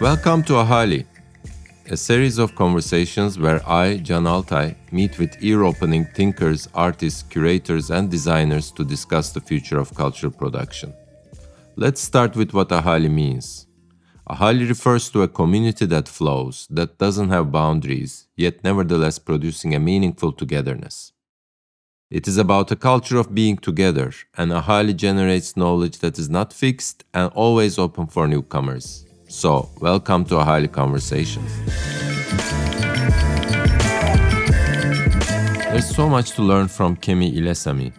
Welcome to Ahali, a series of conversations where I, Can Altay, meet with ear opening thinkers, artists, curators, and designers to discuss the future of cultural production. Let's start with what Ahali means. Ahali refers to a community that flows, that doesn't have boundaries, yet nevertheless producing a meaningful togetherness. It is about a culture of being together, and Ahali generates knowledge that is not fixed and always open for newcomers. So, welcome to Ahali Conversations. There's so much to learn from Kemi Ilesanmi.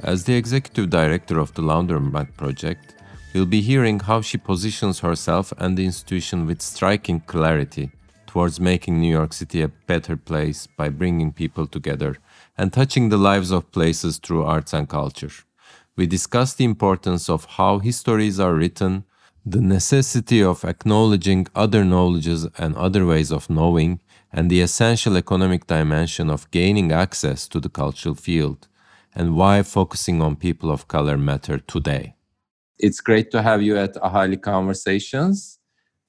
As the executive director of the Laundromat project, You'll be hearing how she positions herself and the institution with striking clarity towards making New York City a better place by bringing people together and touching the lives of places through arts and culture. We discuss the importance of how histories are written, the necessity of acknowledging other knowledges and other ways of knowing, and the essential economic dimension of gaining access to the cultural field, and why focusing on people of color matter today. It's great to have you at Ahali Conversations.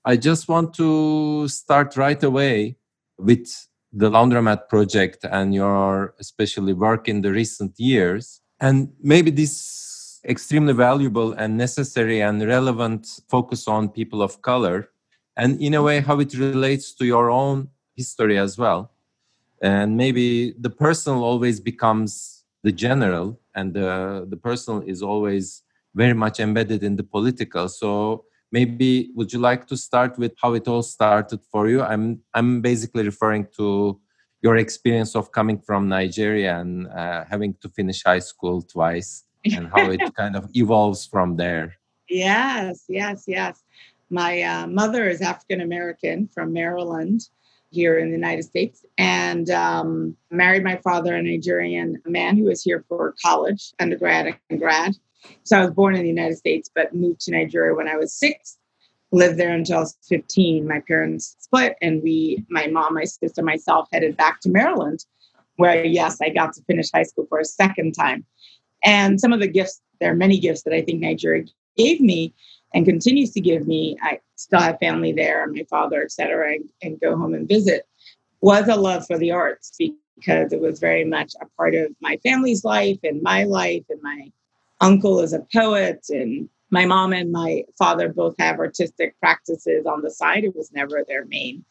I just want to start right away with the Laundromat project and your especially work in the recent years. And maybe this extremely valuable and necessary and relevant focus on people of color and in a way how it relates to your own history as well. And maybe the personal always becomes the general and the, the personal is always very much embedded in the political. So maybe would you like to start with how it all started for you? I'm I'm basically referring to your experience of coming from Nigeria and uh, having to finish high school twice and how it kind of evolves from there. Yes, yes, yes. My uh, mother is African American from Maryland here in the United States and um, married my father, a Nigerian man who was here for college, undergrad and grad. So I was born in the United States, but moved to Nigeria when I was six. Lived there until I was 15. My parents split, and we, my mom, my sister, myself, headed back to Maryland, where, yes, I got to finish high school for a second time. And some of the gifts, there are many gifts that I think Nigeria gave me and continues to give me. I still have family there, my father, et cetera, and, and go home and visit. Was a love for the arts because it was very much a part of my family's life and my life and my uncle is a poet and my mom and my father both have artistic practices on the side. It was never their main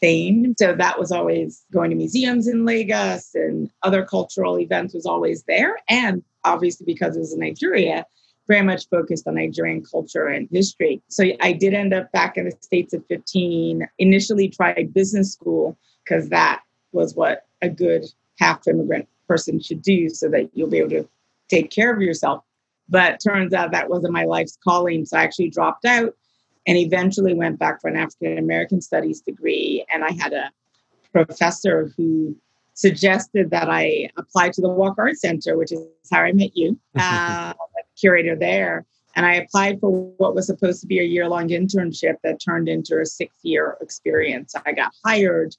thing. So that was always going to museums in Lagos and other cultural events was always there. And obviously, because it was in Nigeria, very much focused on Nigerian culture and history. So I did end up back in the States at 15, initially tried business school because that was what a good half immigrant person should do so that you'll be able to take care of yourself. But turns out that wasn't my life's calling. So I actually dropped out and eventually went back for an African American studies degree. And I had a professor who suggested that I apply to the Walker Art Center, which is how I met you, uh, curator there. And I applied for what was supposed to be a year long internship that turned into a six year experience. I got hired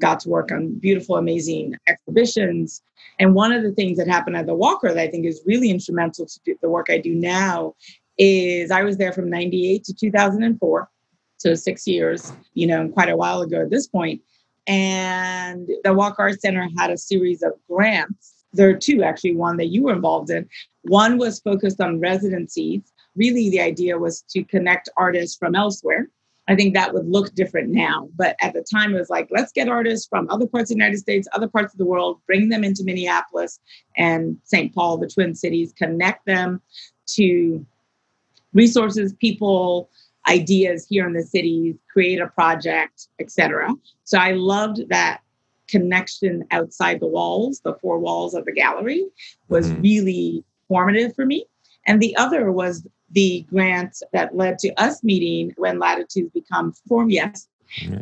got to work on beautiful, amazing exhibitions. And one of the things that happened at the Walker that I think is really instrumental to the work I do now is I was there from 98 to 2004. So six years, you know, quite a while ago at this point. And the Walker Art Center had a series of grants. There are two, actually, one that you were involved in. One was focused on residencies. Really, the idea was to connect artists from elsewhere I think that would look different now. But at the time, it was like, let's get artists from other parts of the United States, other parts of the world, bring them into Minneapolis and St. Paul, the Twin Cities, connect them to resources, people, ideas here in the cities, create a project, etc. So I loved that connection outside the walls, the four walls of the gallery was mm-hmm. really formative for me. And the other was the grant that led to us meeting when Latitudes Become Form Yes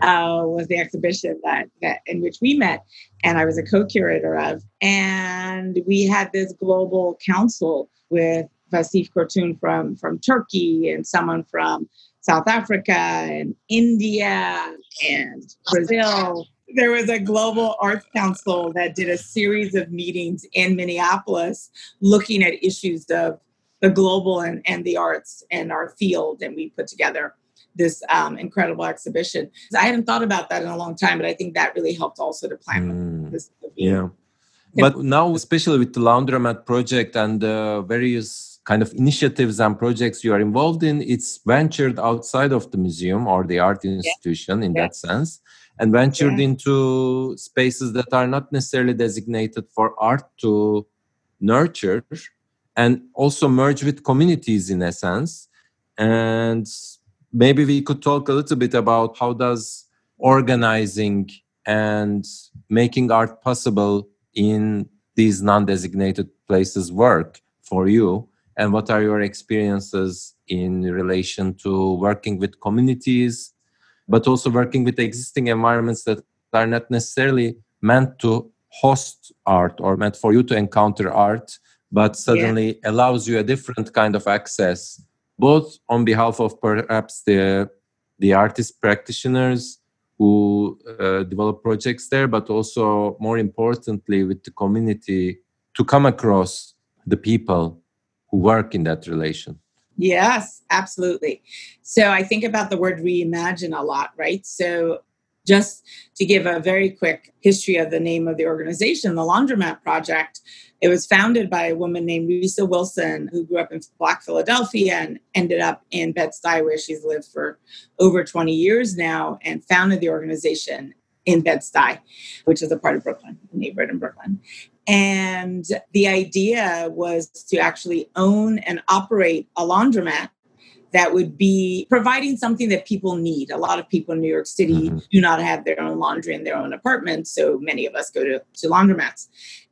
uh, was the exhibition that, that in which we met and I was a co-curator of. And we had this global council with Vasif Kortun from, from Turkey and someone from South Africa and India and Brazil. there was a global arts council that did a series of meetings in Minneapolis looking at issues of the global and, and the arts and our field. And we put together this um, incredible exhibition. I hadn't thought about that in a long time, but I think that really helped also to plan mm, this. Yeah. But now, especially with the Laundromat project and the various kind of initiatives and projects you are involved in, it's ventured outside of the museum or the art institution yeah. in yeah. that sense and ventured yeah. into spaces that are not necessarily designated for art to nurture and also merge with communities in a sense. And maybe we could talk a little bit about how does organizing and making art possible in these non-designated places work for you? And what are your experiences in relation to working with communities but also working with existing environments that are not necessarily meant to host art or meant for you to encounter art but suddenly yeah. allows you a different kind of access both on behalf of perhaps the the artist practitioners who uh, develop projects there but also more importantly with the community to come across the people who work in that relation Yes, absolutely. So I think about the word reimagine a lot, right? So just to give a very quick history of the name of the organization, the Laundromat Project, it was founded by a woman named Risë Wilson, who grew up in Black Philadelphia and ended up in Bed-Stuy, where she's lived for over 20 years now, and founded the organization in Bed-Stuy, which is a part of Brooklyn, a neighborhood in Brooklyn. And the idea was to actually own and operate a laundromat that would be providing something that people need. A lot of people in New York City mm-hmm. do not have their own laundry in their own apartments. So many of us go to, to laundromats.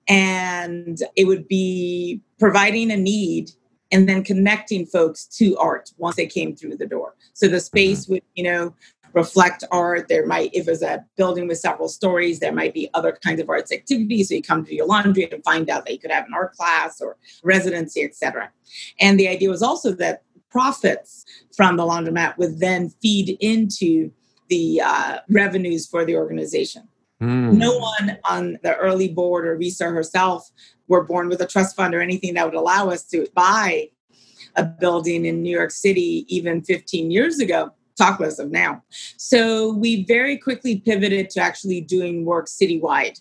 And it would be providing a need and then connecting folks to art once they came through the door. So the space mm-hmm. would, you know, reflect art. There might, if it's a building with several stories, there might be other kinds of arts activities. So you come to your laundry and find out that you could have an art class or residency, etc. And the idea was also that profits from the laundromat would then feed into the uh, revenues for the organization. Mm. No one on the early board or Risë herself were born with a trust fund or anything that would allow us to buy a building in New York City even 15 years ago talk less of now. So we very quickly pivoted to actually doing work citywide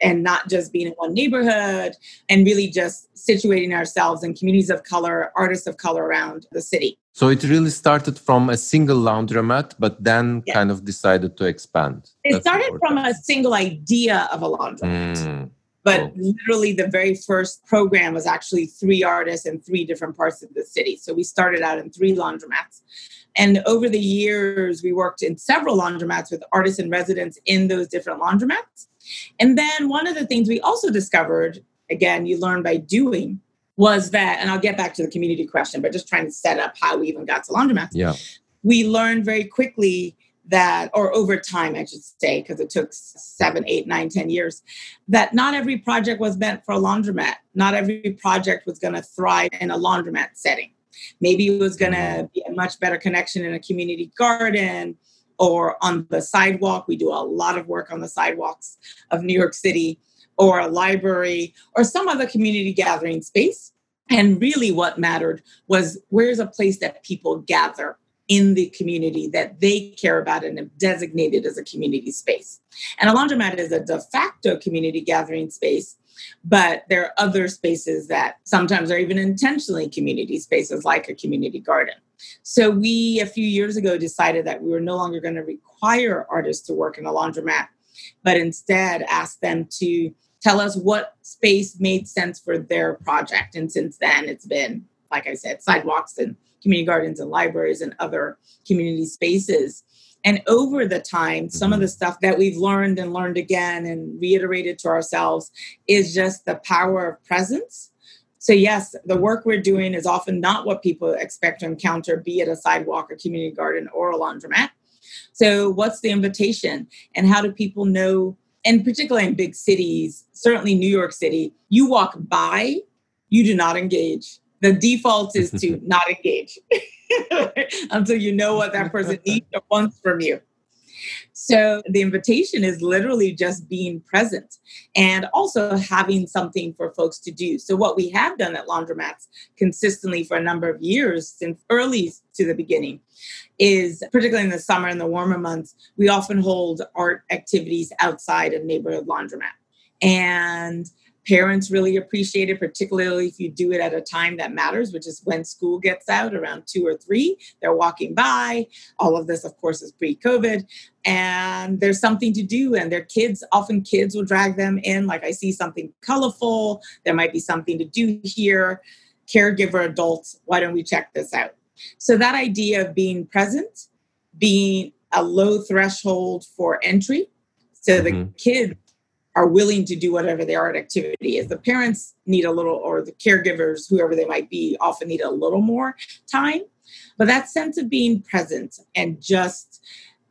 and not just being in one neighborhood and really just situating ourselves in communities of color, artists of color around the city. So it really started from a single laundromat, but then kind of decided to expand. It That's started from a single idea of a laundromat. Mm. But literally, the very first program was actually three artists in three different parts of the city. So we started out in three laundromats. And over the years, we worked in several laundromats with artists and residents in those different laundromats. And then one of the things we also discovered, again, you learn by doing, was that, and I'll get back to the community question, but just trying to set up how we even got to laundromats. Yeah. We learned very quickly that, or over time, I should say, because it took seven, eight, nine, ten years, that not every project was meant for a laundromat. Not every project was going to thrive in a laundromat setting. Maybe it was going to be a much better connection in a community garden or on the sidewalk. We do a lot of work on the sidewalks of New York City or a library or some other community gathering space. And really, what mattered was where's a place that people gather in the community that they care about and have designated as a community space. And a laundromat is a de facto community gathering space, but there are other spaces that sometimes are even intentionally community spaces, like a community garden. So we, a few years ago, decided that we were no longer going to require artists to work in a laundromat, but instead ask them to tell us what space made sense for their project. And since then, it's been, like I said, sidewalks and community gardens and libraries and other community spaces. And over the time, some of mm-hmm. the stuff that we've learned and learned again and reiterated to ourselves is just the power of presence. So, yes, the work we're doing is often not what people expect to encounter, be it a sidewalk, a community garden, or a laundromat. So, what's the invitation? And how do people know, and particularly in big cities, certainly New York City, you walk by, you do not engage the default is to not engage until you know what that person needs or wants from you. So the invitation is literally just being present and also having something for folks to do. So what we have done at laundromats consistently for a number of years since early to the beginning is particularly in the summer and the warmer months, we often hold art activities outside a neighborhood laundromat. And parents really appreciate it, particularly if you do it at a time that matters, which is when school gets out around two or three. They're walking by. All of this, of course, is pre COVID. And there's something to do. And their kids, often kids will drag them in. Like, I see something colorful. There might be something to do here. Caregiver adults, why don't we check this out? So, that idea of being present, being a low threshold for entry. So mm-hmm. the kids are willing to do whatever the art activity is. The parents need a little, or the caregivers, whoever they might be, often need a little more time. But that sense of being present and just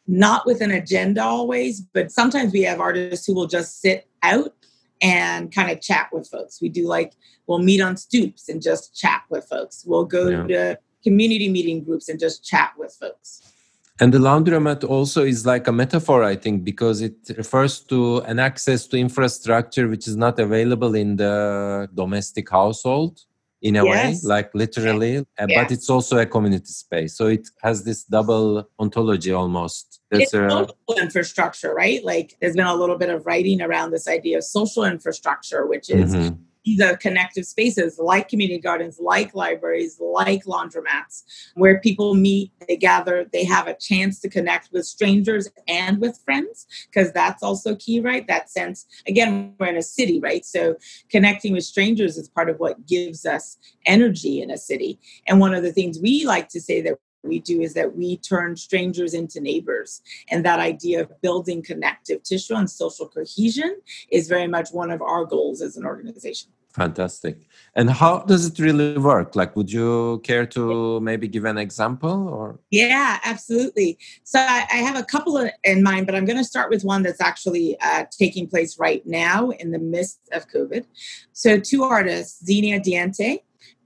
not with an agenda always, but sometimes we have artists who will just sit out and kind of chat with folks. We do like, we'll meet on stoops and just chat with folks. We'll go yeah. to community meeting groups and just chat with folks. And the laundromat also is like a metaphor, I think, because it refers to an access to infrastructure which is not available in the domestic household in a yes. way, like literally, uh, but it's also a community space. So it has this double ontology almost. There's it's a, social infrastructure, right? Like there's been a little bit of writing around this idea of social infrastructure, which is mm-hmm the connective spaces like community gardens, like libraries, like laundromats, where people meet, they gather, they have a chance to connect with strangers and with friends, because that's also key, right? That sense, again, we're in a city, right? So connecting with strangers is part of what gives us energy in a city. And one of the things we like to say that we do is that we turn strangers into neighbors. And that idea of building connective tissue and social cohesion is very much one of our goals as an organization. Fantastic. And how does it really work? Like, would you care to maybe give an example or? Yeah, absolutely. So I, I have a couple in mind, but I'm going to start with one that's actually uh, taking place right now in the midst of COVID. So two artists, Xenia Diente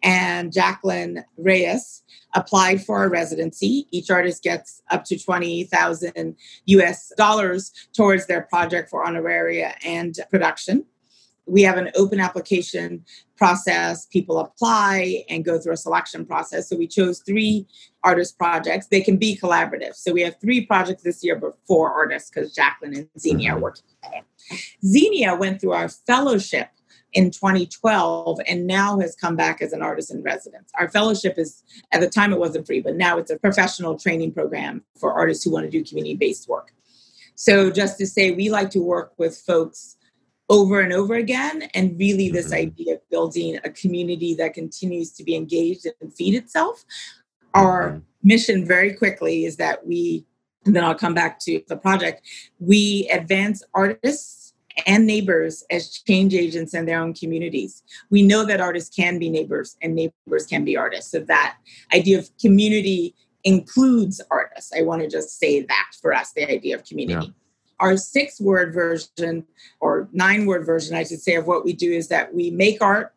and Jacqueline Reyes, applied for a residency. Each artist gets up to 20,000 US dollars towards their project for honoraria and production we have an open application process. People apply and go through a selection process. So we chose three artist projects. They can be collaborative. So we have three projects this year, but four artists because Jacqueline and Xenia are mm-hmm. working together. Xenia went through our fellowship in 2012 and now has come back as an artist in residence. Our fellowship is, at the time, it wasn't free, but now it's a professional training program for artists who want to do community based work. So, just to say, we like to work with folks over and over again. And really, this mm-hmm. idea of building a community that continues to be engaged and feed itself. Our mm-hmm. mission, very quickly, is that we, and then I'll come back to the project, we advance artists and neighbors as change agents in their own communities. We know that artists can be neighbors and neighbors can be artists. So that idea of community includes artists. I want to just say that for us, the idea of community. Our six word version or nine word version, I should say, of what we do is that we make art,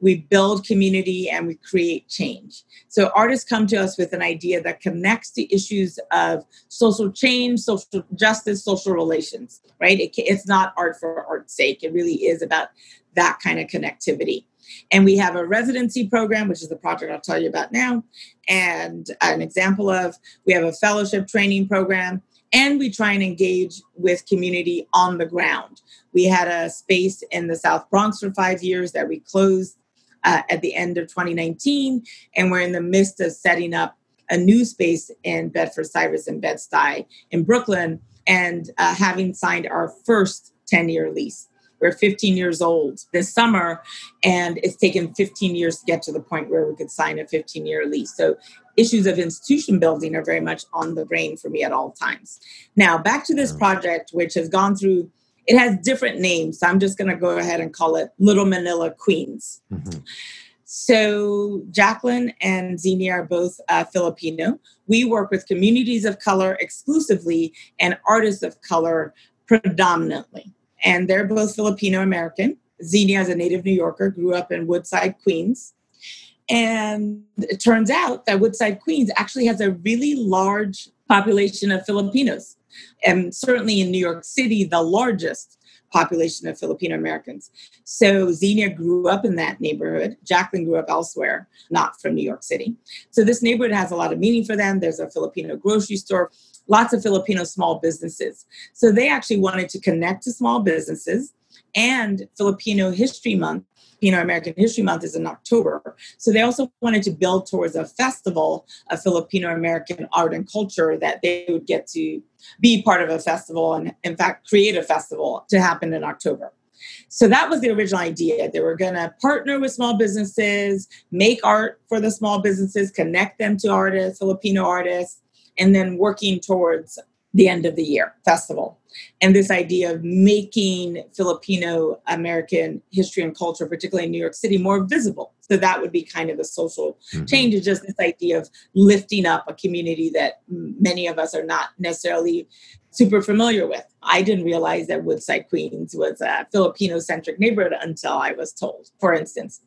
we build community, and we create change. So artists come to us with an idea that connects to issues of social change, social justice, social relations, right? It, it's not art for art's sake. It really is about that kind of connectivity. And we have a residency program, which is the project I'll tell you about now, and an example of. We have a fellowship training program and we try and engage with community on the ground. We had a space in the South Bronx for five years that we closed uh, at the end of 2019, and we're in the midst of setting up a new space in Bedford Stuyvesant and Bed-Stuy in Brooklyn, and uh, having signed our first 10 year lease. We're 15 years old this summer, and it's taken 15 years to get to the point where we could sign a 15 year lease. So issues of institution building are very much on the brain for me at all times. Now, back to this project, which has gone through, it has different names. So I'm just going to go ahead and call it Little Manila Queens. Mm-hmm. So, Jacqueline and Xenia are both uh, Filipino. We work with communities of color exclusively and artists of color predominantly. And they're both Filipino American. Xenia is a native New Yorker, grew up in Woodside, Queens. And it turns out that Woodside, Queens actually has a really large population of Filipinos. and certainly in New York City, the largest population of Filipino Americans. So Xenia grew up in that neighborhood. Jacqueline grew up elsewhere, not from New York City. So this neighborhood has a lot of meaning for them. There's a Filipino grocery store, lots of Filipino small businesses. So they actually wanted to connect to small businesses and Filipino History Month Filipino American History Month is in October. So they also wanted to build towards a festival of Filipino American art and culture that they would get to be part of a festival and, in fact, create a festival to happen in October. So that was the original idea. They were going to partner with small businesses, make art for the small businesses, connect them to artists, Filipino artists, and then working towards the end of the year festival. And this idea of making Filipino American history and culture, particularly in New York City, more visible. So that would be kind of the social mm-hmm. change, is just this idea of lifting up a community that many of us are not necessarily super familiar with. I didn't realize that Woodside Queens was a Filipino centric neighborhood until I was told, for instance.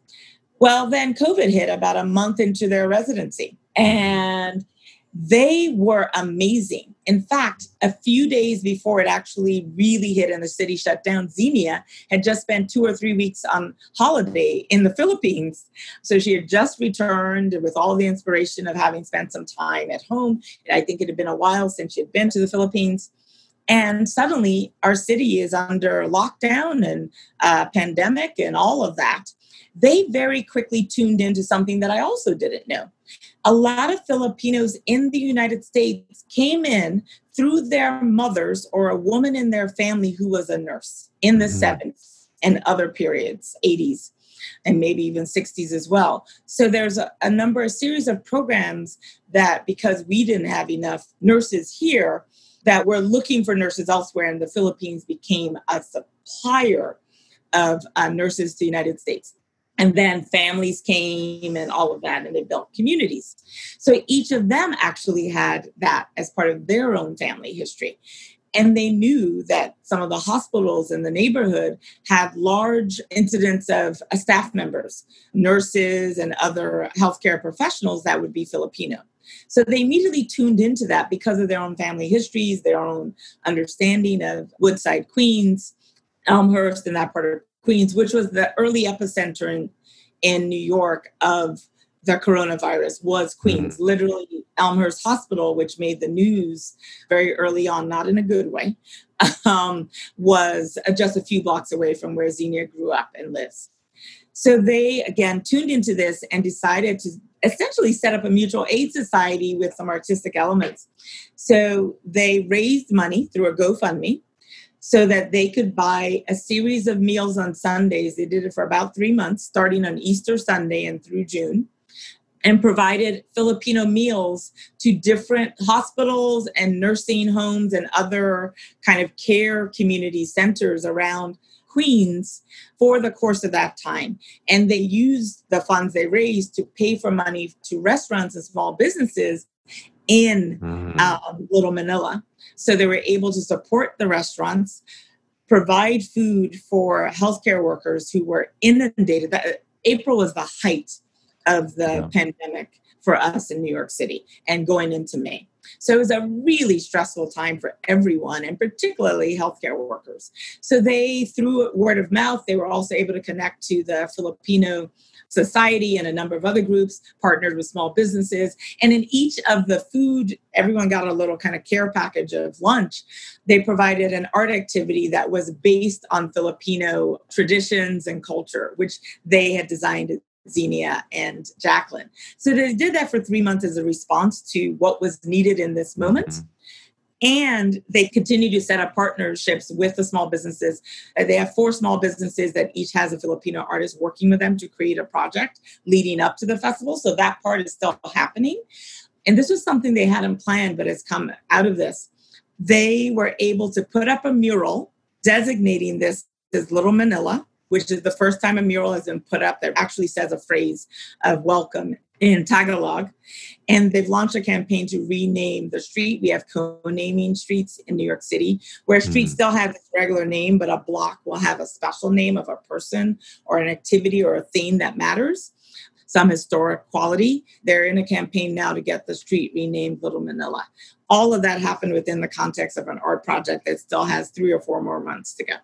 Well, then COVID hit about a month into their residency. And they were amazing. In fact, a few days before it actually really hit and the city shut down, Xenia had just spent two or three weeks on holiday in the Philippines. So she had just returned with all the inspiration of having spent some time at home. I think it had been a while since she had been to the Philippines. And suddenly, our city is under lockdown and uh, pandemic and all of that. They very quickly tuned into something that I also didn't know a lot of Filipinos in the United States came in through their mothers or a woman in their family who was a nurse in the mm-hmm. 70s and other periods, 80s and maybe even 60s as well. So there's a, a number, a series of programs that because we didn't have enough nurses here, that we're looking for nurses elsewhere, and the Philippines became a supplier of uh, nurses to the United States and then families came and all of that and they built communities. So each of them actually had that as part of their own family history. And they knew that some of the hospitals in the neighborhood had large incidents of uh, staff members nurses and other healthcare professionals that would be filipino. So they immediately tuned into that because of their own family histories their own understanding of woodside queens elmhurst and that part of Queens, which was the early epicenter in, in New York of the coronavirus, was Queens. Mm-hmm. Literally, Elmhurst Hospital, which made the news very early on, not in a good way, um, was just a few blocks away from where Xenia grew up and lives. So they again tuned into this and decided to essentially set up a mutual aid society with some artistic elements. So they raised money through a GoFundMe so that they could buy a series of meals on Sundays. They did it for about three months, starting on Easter Sunday and through June, and provided Filipino meals to different hospitals and nursing homes and other kind of care community centers around Queens for the course of that time. And they used the funds they raised to pay for money to restaurants and small businesses in mm-hmm. um, Little Manila. So they were able to support the restaurants, provide food for healthcare workers who were inundated. That, April was the height of the yeah. pandemic for us in New York City and going into May. So it was a really stressful time for everyone, and particularly healthcare workers. So they, through word of mouth, they were also able to connect to the Filipino Society and a number of other groups, partnered with small businesses. And in each of the food, everyone got a little kind of care package of lunch. They provided an art activity that was based on Filipino traditions and culture, which they had designed Xenia and Jacqueline. So they did that for three months as a response to what was needed in this moment. Mm-hmm. And they continue to set up partnerships with the small businesses. Uh, they have four small businesses that each has a Filipino artist working with them to create a project leading up to the festival. So that part is still happening. And this was something they hadn't planned, but has come out of this. They were able to put up a mural designating this as Little Manila, which is the first time a mural has been put up that actually says a phrase of welcome in Tagalog. And they've launched a campaign to rename the street. We have co-naming streets in New York City, where streets street mm. still have its regular name, but a block will have a special name of a person or an activity or a theme that matters. some historic quality. They're in a campaign now to get the street renamed Little Manila. All of that happened within the context of an art project that still has three or four more months to go.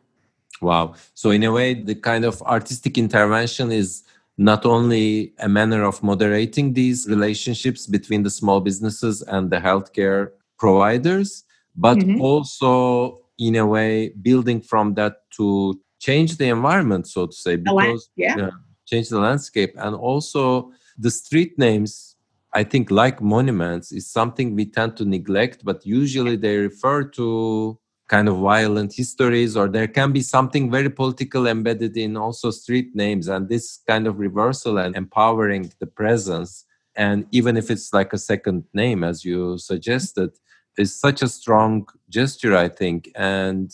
Wow. So, in a way, the kind of artistic intervention is not only a manner of moderating these relationships between the small businesses and the healthcare providers, but mm-hmm. also, in a way, building from that to change the environment, so to say, because yeah. yeah, change the landscape, and also the street names. I think, like monuments, is something we tend to neglect, but usually they refer to kind of violent histories or there can be something very political embedded in also street names and this kind of reversal and empowering the presence and even if it's like a second name as you suggested is such a strong gesture i think and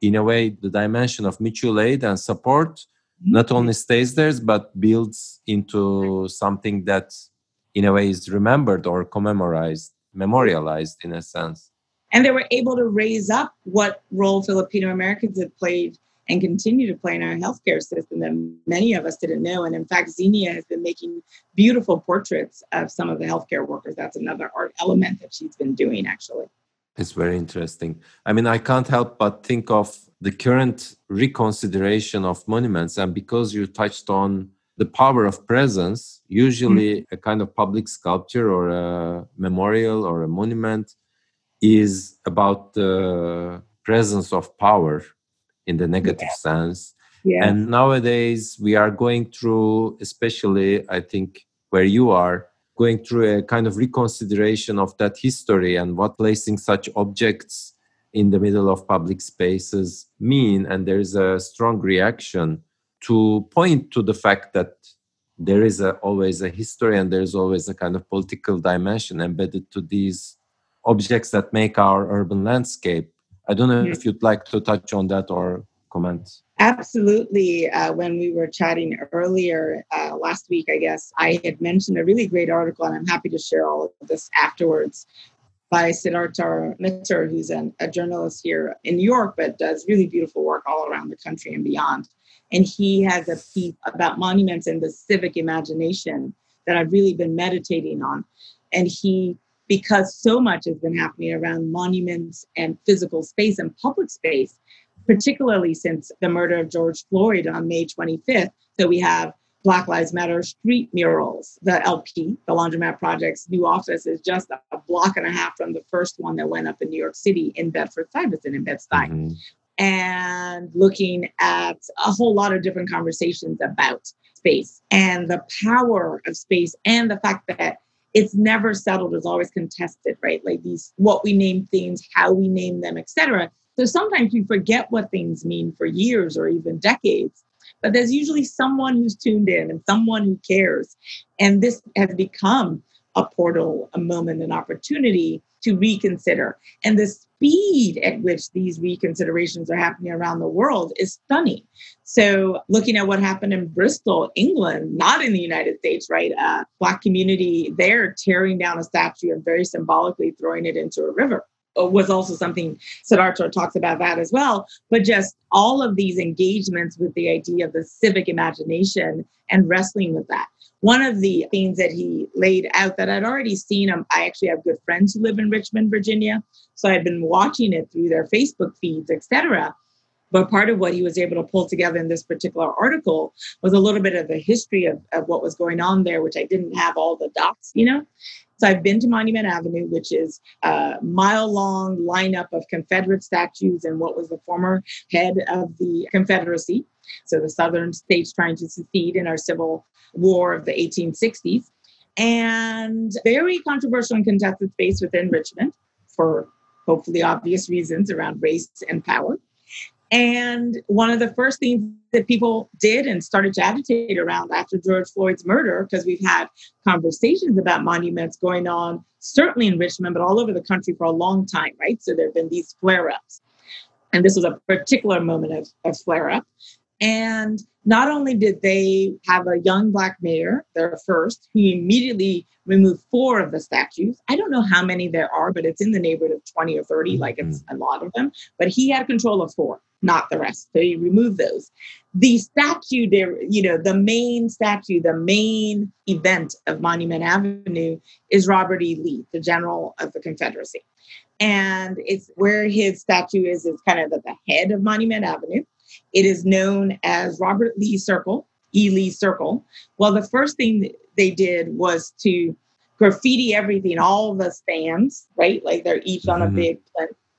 in a way the dimension of mutual aid and support mm-hmm. not only stays there but builds into something that in a way is remembered or commemorized memorialized in a sense and they were able to raise up what role Filipino Americans had played and continue to play in our healthcare system that many of us didn't know. And in fact, Xenia has been making beautiful portraits of some of the healthcare workers. That's another art element that she's been doing, actually. It's very interesting. I mean, I can't help but think of the current reconsideration of monuments. And because you touched on the power of presence, usually mm-hmm. a kind of public sculpture or a memorial or a monument is about the presence of power in the negative yeah. sense. Yeah. And nowadays we are going through, especially I think where you are, going through a kind of reconsideration of that history and what placing such objects in the middle of public spaces mean. And there is a strong reaction to point to the fact that there is a, always a history and there's always a kind of political dimension embedded to these objects that make our urban landscape. I don't know if you'd like to touch on that or comment. Absolutely. Uh, when we were chatting earlier uh, last week, I guess, I had mentioned a really great article, and I'm happy to share all of this afterwards by Siddhartha Mitter, who's an, a journalist here in New York, but does really beautiful work all around the country and beyond. And he has a piece about monuments and the civic imagination that I've really been meditating on. And he because so much has been happening around monuments and physical space and public space, particularly since the murder of George Floyd on May 25th. So we have Black Lives Matter street murals. The LP, the Laundromat Project's new office, is just a block and a half from the first one that went up in New York City in Bedford Stuyvesant in Bed-Stuy. Mm-hmm. And looking at a whole lot of different conversations about space and the power of space and the fact that it's never settled it's always contested right? Like these what we name things how we name them etc so sometimes we forget what things mean for years or even decades but there's usually someone who's tuned in and someone who cares. And this has become a portal a moment an opportunity to reconsider and the speed at which these reconsiderations are happening around the world is stunning so, looking at what happened in Bristol, England, not in the United States, right? A Black community there tearing down a statue and very symbolically throwing it into a river uh, was also something Siddhartha talks about that as well. But just all of these engagements with the idea of the civic imagination and wrestling with that. One of the things that he laid out that I'd already seen, um, I actually have good friends who live in Richmond, Virginia. So I'd been watching it through their Facebook feeds, etc. But part of what he was able to pull together in this particular article was a little bit of the history of, of what was going on there, which I didn't have all the dots, you know? So I've been to Monument Avenue, which is a mile long lineup of Confederate statues and what was the former head of the Confederacy. So the Southern states trying to secede in our Civil War of the 1860s. And very controversial and contested space within Richmond for hopefully obvious reasons around race and power. And one of the first things that people did and started to agitate around after George Floyd's murder, because we've had conversations about monuments going on, certainly in Richmond, but all over the country for a long time, right? So there have been these flare ups. And this was a particular moment of, of flare up. And not only did they have a young black mayor, their first, who immediately removed four of the statues. I don't know how many there are, but it's in the neighborhood of 20 or 30, like it's mm-hmm. a lot of them. But he had control of four not the rest. So he removed those. The statue there, you know, the main statue, the main event of Monument Avenue is Robert E. Lee, the general of the Confederacy. And it's where his statue is, is kind of at the head of Monument Avenue. It is known as Robert Lee Circle, E. Lee Circle. Well, the first thing they did was to graffiti everything, all the stands, right? Like they're each on a mm-hmm. big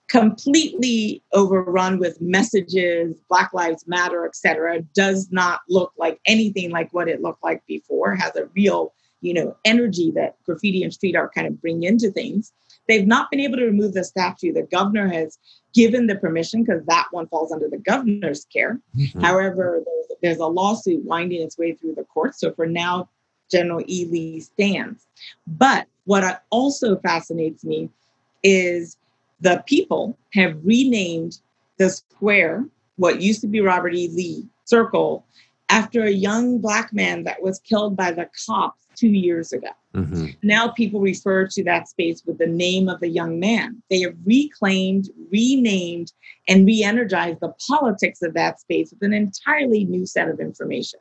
completely overrun with messages black lives matter etc does not look like anything like what it looked like before has a real you know energy that graffiti and street art kind of bring into things they've not been able to remove the statue the governor has given the permission because that one falls under the governor's care mm-hmm. however there's, there's a lawsuit winding its way through the courts so for now general e lee stands but what also fascinates me is the people have renamed the square, what used to be Robert E. Lee Circle, after a young black man that was killed by the cops two years ago. Mm-hmm. Now people refer to that space with the name of the young man. They have reclaimed, renamed, and re energized the politics of that space with an entirely new set of information.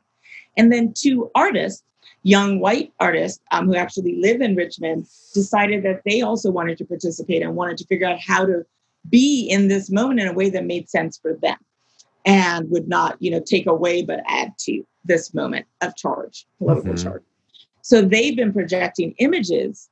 And then two artists young white artists um, who actually live in Richmond decided that they also wanted to participate and wanted to figure out how to be in this moment in a way that made sense for them and would not, you know, take away but add to this moment of charge, political mm-hmm. charge. So they've been projecting images.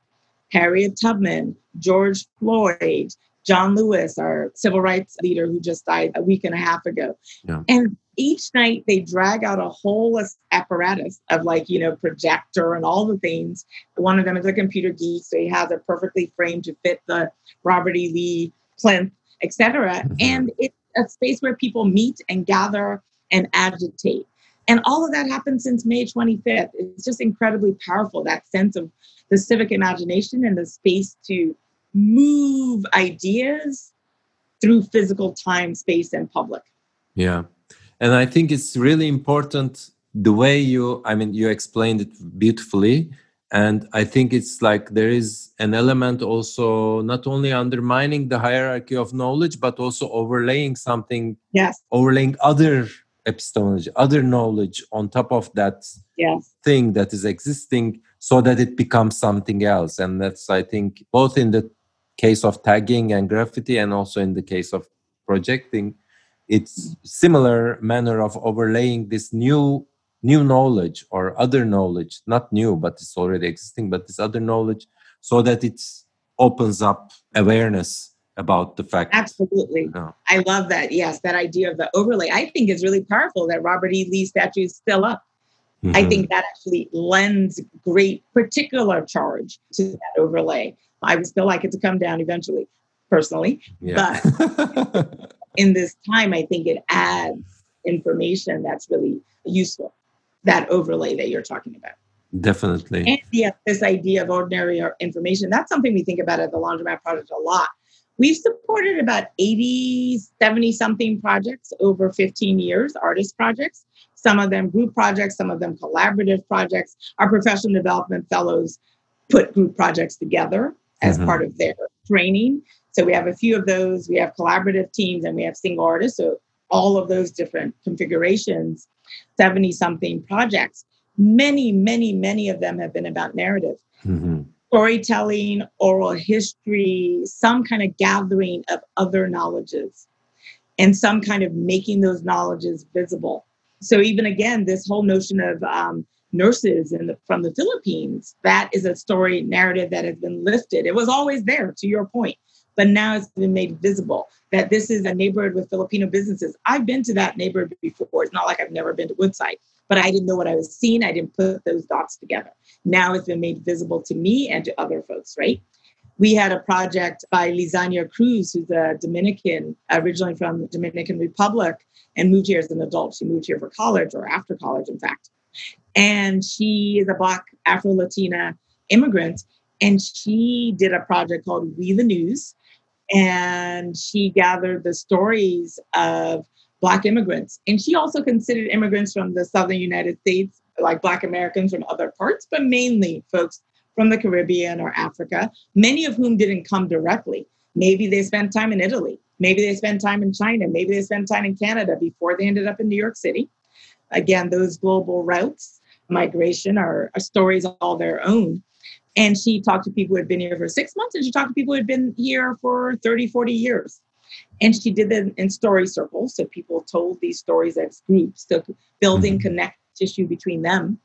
Harriet Tubman, George Floyd, John Lewis, our civil rights leader who just died a week and a half ago. Yeah. And each night they drag out a whole apparatus of like, you know, projector and all the things. One of them is a computer geek, so he has it perfectly framed to fit the Robert E. Lee plinth, etc. Mm-hmm. And it's a space where people meet and gather and agitate. And all of that happened since May 25th. It's just incredibly powerful, that sense of the civic imagination and the space to move ideas through physical time, space, and public. Yeah. And I think it's really important the way you, I mean, you explained it beautifully. And I think it's like there is an element also not only undermining the hierarchy of knowledge, but also overlaying something, yes, overlaying other epistemology, other knowledge on top of that yes. thing that is existing so that it becomes something else. And that's, I think, both in the case of tagging and graffiti and also in the case of projecting it's similar manner of overlaying this new new knowledge or other knowledge not new but it's already existing but this other knowledge so that it opens up awareness about the fact absolutely i love that yes that idea of the overlay i think is really powerful that robert e lee statue is still up mm-hmm. i think that actually lends great particular charge to that overlay I would still like it to come down eventually, personally. Yeah. But in this time, I think it adds information that's really useful. That overlay that you're talking about. Definitely. And yeah, this idea of ordinary information, that's something we think about at the Laundromat Project a lot. We've supported about 80, 70 something projects over 15 years, artist projects, some of them group projects, some of them collaborative projects. Our professional development fellows put group projects together as mm-hmm. part of their training. So we have a few of those. We have collaborative teams and we have single artists. So all of those different configurations, 70 something projects. Many, many, many of them have been about narrative. Mm-hmm. Storytelling, oral history, some kind of gathering of other knowledges, and some kind of making those knowledges visible. So, even again, this whole notion of um, nurses in the, from the Philippines. That is a story narrative that has been lifted. It was always there, to your point, but now it's been made visible that this is a neighborhood with Filipino businesses. I've been to that neighborhood before. It's not like I've never been to Woodside, but I didn't know what I was seeing. I didn't put those dots together. Now it's been made visible to me and to other folks, right? We had a project by Lizania Cruz, who's a Dominican, originally from the Dominican Republic, and moved here as an adult. She moved here for college or after college, in fact. And she is a Black Afro Latina immigrant. And she did a project called We the News. And she gathered the stories of Black immigrants. And she also considered immigrants from the Southern United States, like Black Americans from other parts, but mainly folks from the Caribbean or Africa, many of whom didn't come directly. Maybe they spent time in Italy. Maybe they spent time in China. Maybe they spent time in Canada before they ended up in New York City. Again, those global routes, migration are, are stories all their own. And she talked to people who had been here for six months and she talked to people who had been here for 30, 40 years. And she did that in story circles. So people told these stories as groups, so building mm-hmm. connect tissue between them.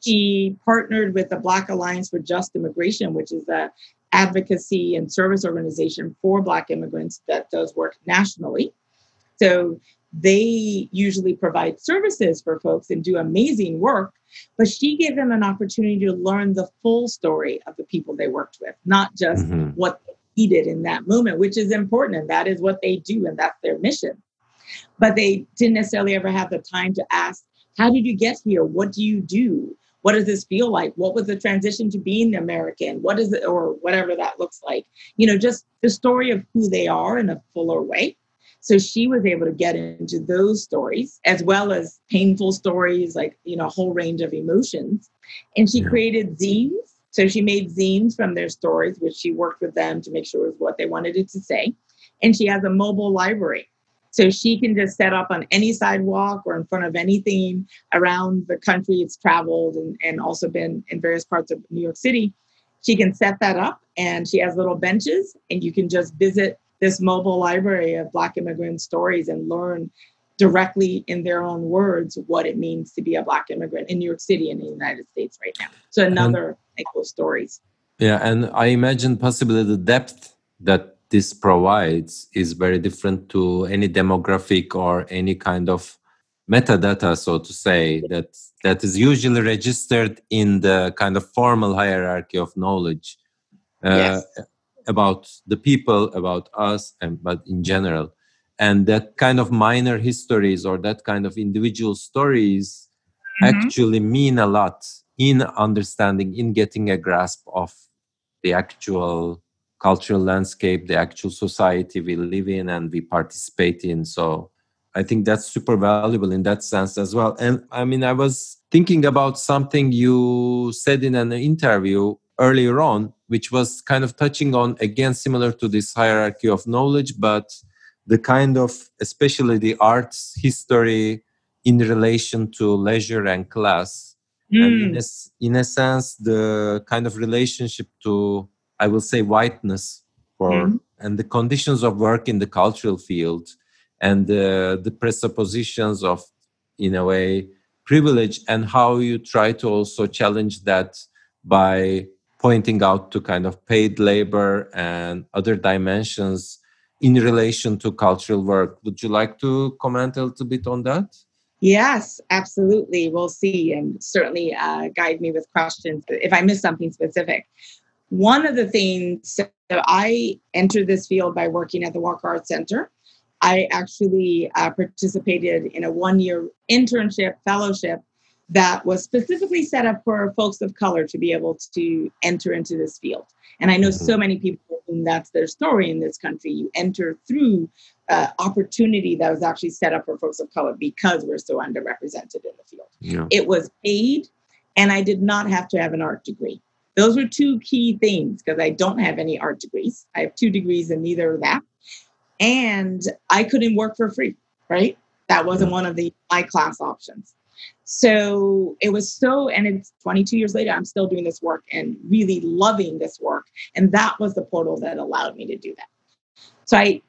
She partnered with the Black Alliance for Just Immigration, which is a advocacy and service organization for Black immigrants that does work nationally. So they usually provide services for folks and do amazing work, but she gave them an opportunity to learn the full story of the people they worked with, not just mm-hmm. what they needed in that moment, which is important. And that is what they do, and that's their mission. But they didn't necessarily ever have the time to ask, How did you get here? What do you do? What does this feel like? What was the transition to being American? What is it, or whatever that looks like? You know, just the story of who they are in a fuller way. So she was able to get into those stories as well as painful stories, like, you know, a whole range of emotions. And she yeah. created zines. So she made zines from their stories, which she worked with them to make sure it was what they wanted it to say. And she has a mobile library. So she can just set up on any sidewalk or in front of anything around the country it's traveled and, and also been in various parts of New York City. She can set that up and she has little benches and you can just visit this mobile library of Black immigrant stories and learn directly in their own words what it means to be a Black immigrant in New York City in the United States right now. So another and, stories. Yeah, and I imagine possibly the depth that this provides is very different to any demographic or any kind of metadata, so to say, that that is usually registered in the kind of formal hierarchy of knowledge. Uh, yes about the people, about us, and but in general. And that kind of minor histories or that kind of individual stories mm-hmm. actually mean a lot in understanding, in getting a grasp of the actual cultural landscape, the actual society we live in and we participate in. So I think that's super valuable in that sense as well. And I mean, I was thinking about something you said in an interview earlier on, which was kind of touching on, again, similar to this hierarchy of knowledge, but the kind of, especially the arts history in relation to leisure and class. Mm. And in hmm. a, in a sense, the kind of relationship to, I will say, whiteness for, mm. and the conditions of work in the cultural field and the, the presuppositions of, in a way, privilege and how you try to also challenge that by pointing out to kind of paid labor and other dimensions in relation to cultural work. Would you like to comment a little bit on that? Yes, absolutely. We'll see and certainly uh, guide me with questions if I miss something specific. One of the things, so I entered this field by working at the Walker Art Center. I actually uh, participated in a one year internship fellowship that was specifically set up for folks of color to be able to enter into this field. And I know so mm-hmm. many people whom that's their story in this country. You enter through uh, opportunity that was actually set up for folks of color because we're so underrepresented in the field. Yeah. It was paid, and I did not have to have an art degree. Those were two key things because I don't have any art degrees. I have two degrees in neither of that. And I couldn't work for free, right? That wasn't one of the my class options. So it was so, and it's 22 years later, I'm still doing this work and really loving this work. And that was the portal that allowed me to do that. So I,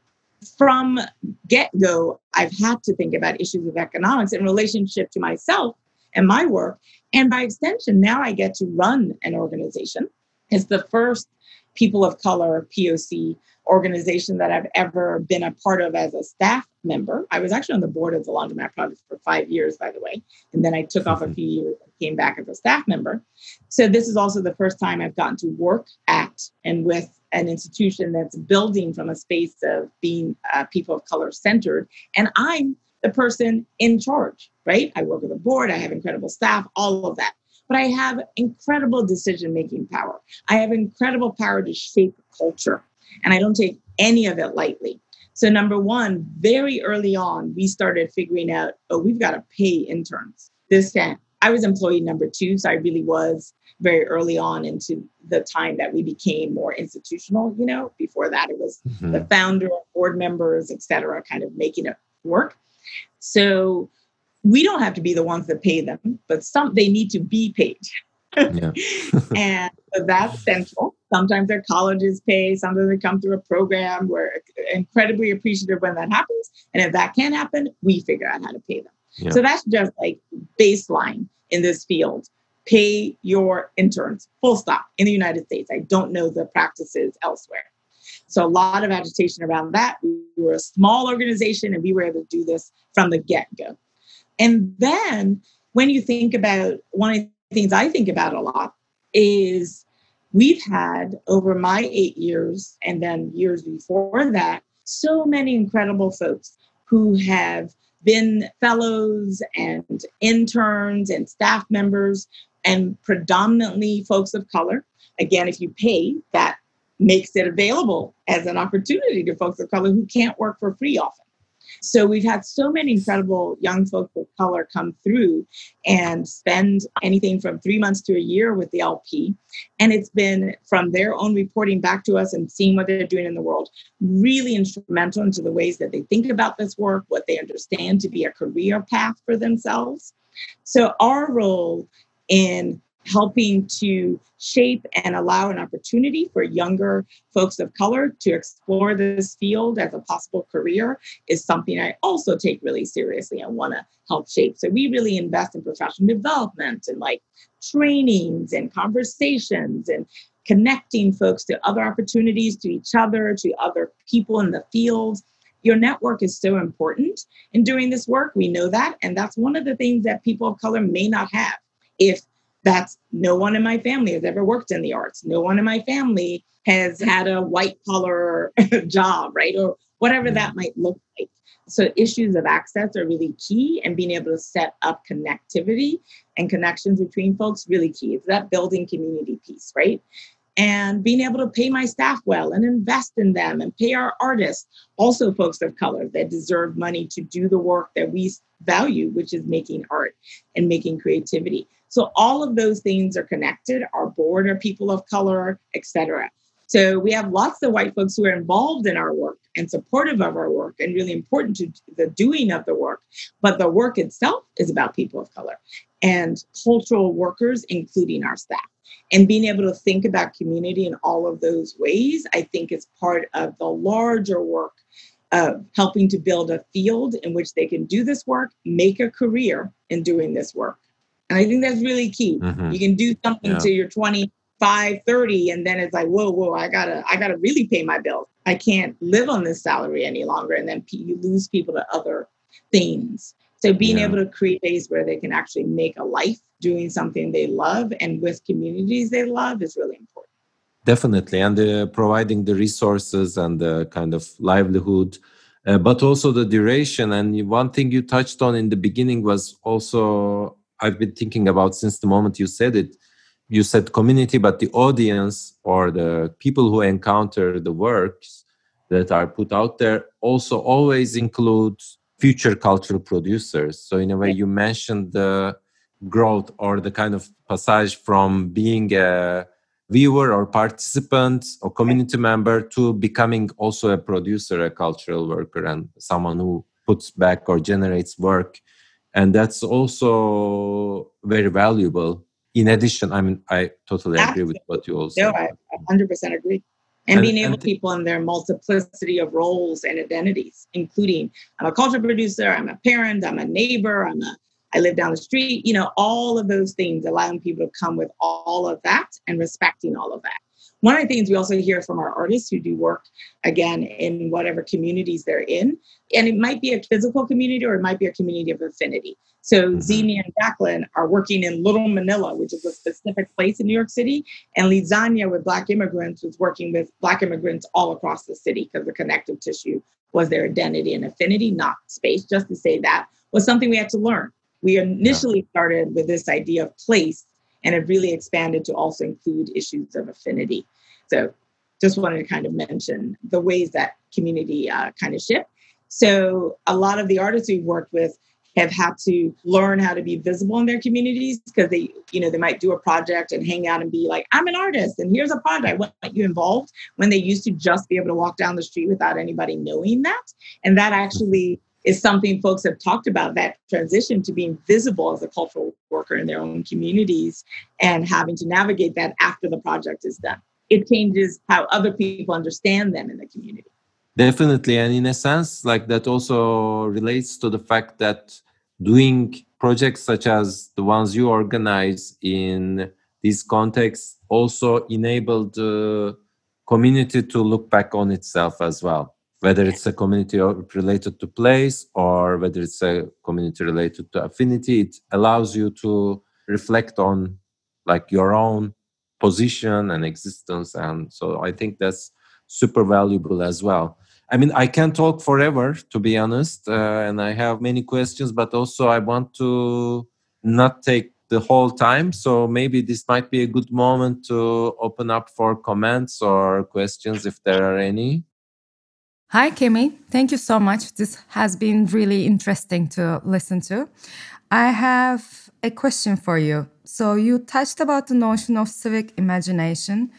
from get go, I've had to think about issues of economics in relationship to myself and my work. And by extension, now I get to run an organization. It's the first people of color POC organization that I've ever been a part of as a staff member. I was actually on the board of the Laundromat Project for five years, by the way. And then I took off a mm-hmm. few years and came back as a staff member. So this is also the first time I've gotten to work at and with an institution that's building from a space of being uh, people of color centered. And I'm the person in charge, right? I work with a board, I have incredible staff, all of that. But I have incredible decision making power. I have incredible power to shape culture. And I don't take any of it lightly. So, number one, very early on, we started figuring out, oh, we've got to pay interns. This can't I was employee number two, so I really was very early on into the time that we became more institutional. You know, before that, it was mm-hmm. the founder, board members, et cetera, kind of making it work. So we don't have to be the ones that pay them, but some they need to be paid. Yeah. and so that's central. Sometimes their colleges pay, sometimes they come through a program. We're incredibly appreciative when that happens. And if that can't happen, we figure out how to pay them. Yeah. So that's just like baseline in this field. Pay your interns, full stop, in the United States. I don't know the practices elsewhere. So a lot of agitation around that. We were a small organization and we were able to do this from the get go. And then when you think about one of things I think about a lot is we've had over my eight years and then years before that, so many incredible folks who have been fellows and interns and staff members and predominantly folks of color. Again, if you pay, that makes it available as an opportunity to folks of color who can't work for free often. So we've had so many incredible young folks of color come through and spend anything from three months to a year with the LP. And it's been from their own reporting back to us and seeing what they're doing in the world, really instrumental into the ways that they think about this work, what they understand to be a career path for themselves. So our role in helping to shape and allow an opportunity for younger folks of color to explore this field as a possible career is something I also take really seriously and want to help shape. So we really invest in professional development and like trainings and conversations and connecting folks to other opportunities, to each other, to other people in the field. Your network is so important in doing this work. We know that. And that's one of the things that people of color may not have. If that's no one in my family has ever worked in the arts. No one in my family has mm. had a white collar job, right? Or whatever mm. that might look like. So issues of access are really key and being able to set up connectivity and connections between folks really key. It's that building community piece, right? And being able to pay my staff well and invest in them and pay our artists, also folks of color that deserve money to do the work that we value, which is making art and making creativity. So all of those things are connected. Our board are people of color, etc. So we have lots of white folks who are involved in our work and supportive of our work and really important to the doing of the work. But the work itself is about people of color and cultural workers, including our staff. And being able to think about community in all of those ways, I think is part of the larger work of helping to build a field in which they can do this work, make a career in doing this work. And I think that's really key. Mm-hmm. You can do something yeah. till you're 25, 30, and then it's like, whoa, whoa, I gotta, I gotta really pay my bills. I can't live on this salary any longer. And then you lose people to other things. So being yeah. able to create space where they can actually make a life doing something they love and with communities they love is really important. Definitely. And uh, providing the resources and the kind of livelihood, uh, but also the duration. And one thing you touched on in the beginning was also I've been thinking about since the moment you said it. You said community, but the audience or the people who encounter the works that are put out there also always include future cultural producers. So in a way, you mentioned the growth or the kind of passage from being a viewer or participant or community member to becoming also a producer, a cultural worker, and someone who puts back or generates work and that's also very valuable. In addition i mean i totally Absolutely. agree with what you also no i 100% agree. And, and being able and, people in their multiplicity of roles and identities including i'm a culture producer i'm a parent i'm a neighbor i'm a i live down the street you know all of those things allowing people to come with all of that and respecting all of that one of the things we also hear from our artists who do work again in whatever communities they're in, and it might be a physical community or it might be a community of affinity. So mm and Jacqueline are working in Little Manila, which is a specific place in New York City, and Lizania with Black immigrants was working with Black immigrants all across the city because the connective tissue was their identity and affinity, not space. Just to say that was something we had to learn. We initially started with this idea of place and it really expanded to also include issues of affinity. So just wanted to kind of mention the ways that community uh, kind of shift. So a lot of the artists we've worked with have had to learn how to be visible in their communities because they, you know, they might do a project and hang out and be like, I'm an artist and here's a project. Want you involved when they used to just be able to walk down the street without anybody knowing that. And that actually is something folks have talked about that transition to being visible as a cultural worker in their own communities and having to navigate that after the project is done. It changes how other people understand them in the community. Definitely. And in a sense, like that also relates to the fact that doing projects such as the ones you organize in these contexts also enabled the community to look back on itself as well whether it's a community related to place or whether it's a community related to affinity it allows you to reflect on like your own position and existence and so i think that's super valuable as well. I mean i can talk forever to be honest uh, and i have many questions but also i want to not take the whole time so maybe this might be a good moment to open up for comments or questions if there are any Hi, Kemi. Thank you so much. This has been really interesting to listen to. I have a question for you. So, you touched about the notion of civic imagination,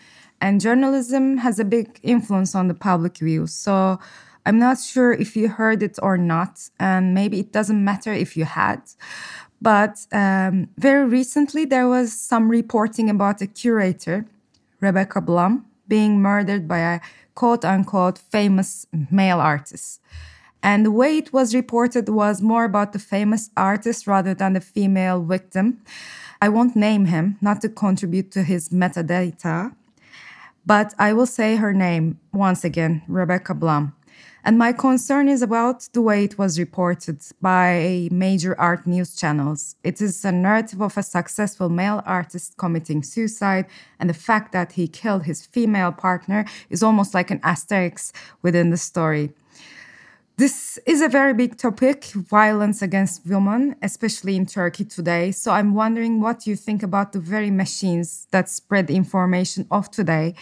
and journalism has a big influence on the public view. So, I'm not sure if you heard it or not, and maybe it doesn't matter if you had. But um, very recently, there was some reporting about a curator, Rebecca Blum, being murdered by a quote unquote famous male artist. And the way it was reported was more about the famous artist rather than the female victim. I won't name him, not to contribute to his metadata, but I will say her name once again Rebecca Blum. And my concern is about the way it was reported by major art news channels. It is a narrative of a successful male artist committing suicide, and the fact that he killed his female partner is almost like an asterisk within the story. This is a very big topic violence against women, especially in Turkey today. So I'm wondering what you think about the very machines that spread information of today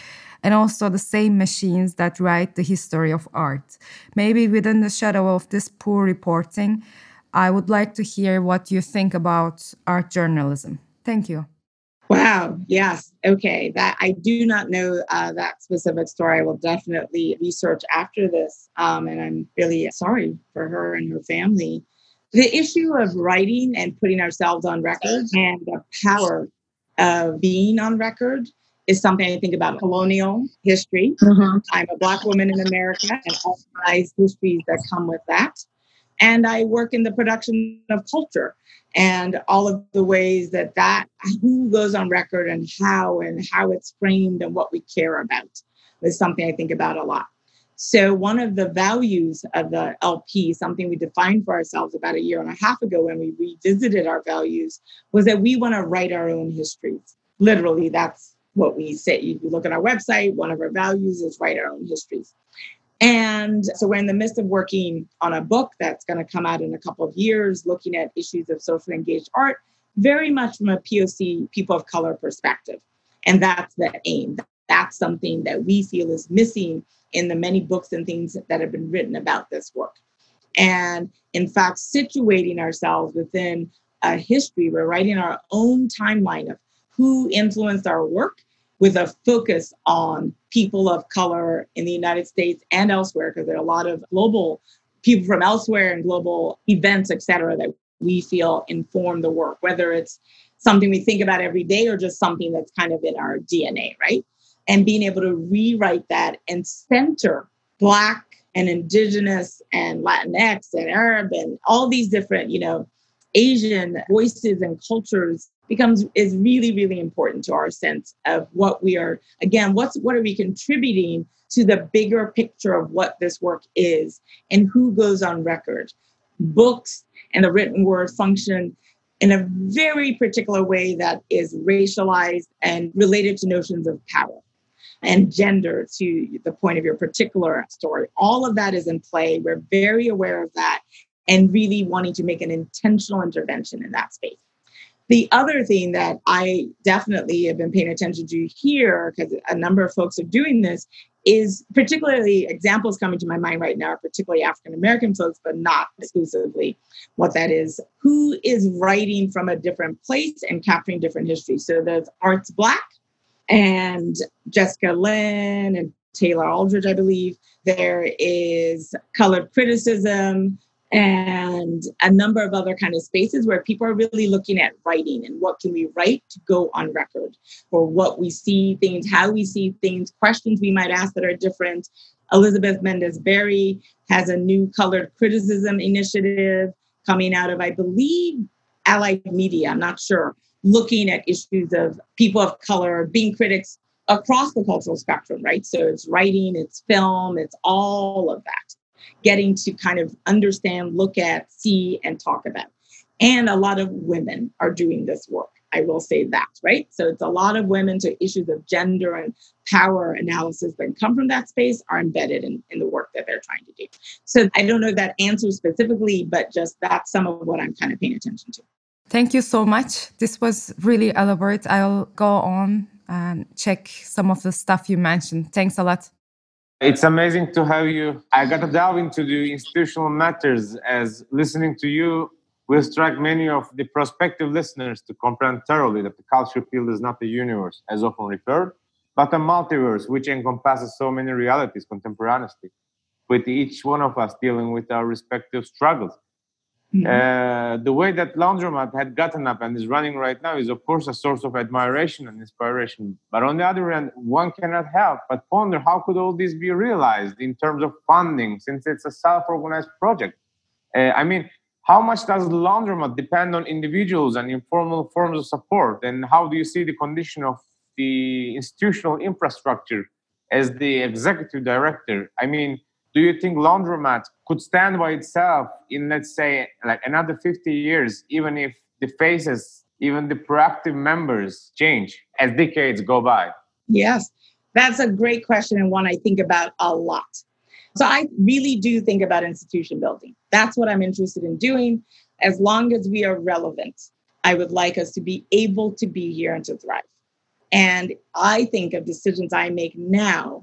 and also the same machines that write the history of art. Maybe within the shadow of this poor reporting, I would like to hear what you think about art journalism. Thank you. Wow. Yes. Okay. That I do not know uh, that specific story. I will definitely research after this. Um, and I'm really sorry for her and her family. The issue of writing and putting ourselves on record and the power of being on record is something I think about colonial history. Mm-hmm. I'm a Black woman in America and all my histories that come with that. And I work in the production of culture and all of the ways that that who goes on record and how and how it's framed and what we care about is something I think about a lot. So one of the values of the LP, something we defined for ourselves about a year and a half ago when we revisited our values, was that we want to write our own histories. Literally, that's what we say. You look at our website, one of our values is write our own histories. And so we're in the midst of working on a book that's going to come out in a couple of years, looking at issues of socially engaged art, very much from a POC, people of color perspective. And that's the aim. That's something that we feel is missing in the many books and things that have been written about this work. And in fact, situating ourselves within a history, we're writing our own timeline of who influenced our work with a focus on people of color in the United States and elsewhere, because there are a lot of global people from elsewhere and global events, et cetera, that we feel inform the work, whether it's something we think about every day or just something that's kind of in our DNA, right? And being able to rewrite that and center Black and Indigenous and Latinx and Arab and all these different, you know, Asian voices and cultures becomes is really really important to our sense of what we are again what's what are we contributing to the bigger picture of what this work is and who goes on record. Books and the written word function in a very particular way that is racialized and related to notions of power and gender to the point of your particular story. All of that is in play. We're very aware of that and really wanting to make an intentional intervention in that space the other thing that I definitely have been paying attention to here, because a number of folks are doing this, is particularly examples coming to my mind right now are particularly African American folks, but not exclusively what that is. Who is writing from a different place and capturing different histories? So there's Arts Black and Jessica Lynne and Taylor Aldridge, I believe. There is colored criticism and a number of other kind of spaces where people are really looking at writing and what can we write to go on record for what we see things how we see things questions we might ask that are different. Elizabeth Mendez Berry has a new colored criticism initiative coming out of i believe allied media i'm not sure looking at issues of people of color being critics across the cultural spectrum right? So it's writing it's film it's all of that getting to kind of understand, look at, see, and talk about. And a lot of women are doing this work. I will say that, right? So it's a lot of women to issues of gender and power analysis that come from that space are embedded in, in the work that they're trying to do. So I don't know if that answers specifically, but just that's some of what I'm kind of paying attention to. Thank you so much. This was really elaborate. I'll go on and check some of the stuff you mentioned. Thanks a lot. It's amazing to have you. I got to delve into the institutional matters as listening to you will strike many of the prospective listeners to comprehend thoroughly that the culture field is not a universe, as often referred, but a multiverse which encompasses so many realities contemporaneously, with each one of us dealing with our respective struggles. Mm-hmm. Uh, the way that Laundromat had gotten up and is running right now is, of course, a source of admiration and inspiration. But on the other hand, one cannot help but ponder how could all this be realized in terms of funding, since it's a self-organized project. Uh, I mean, how much does Laundromat depend on individuals and informal forms of support? And how do you see the condition of the institutional infrastructure as the executive director? I mean, do you think laundromat could stand by itself in let's say like another 50 years even if the faces even the proactive members change as decades go by? Yes. That's a great question and one i think about a lot. So i really do think about institution building. That's what i'm interested in doing. As long as we are relevant i would like us to be able to be here and to thrive. And i think of decisions i make now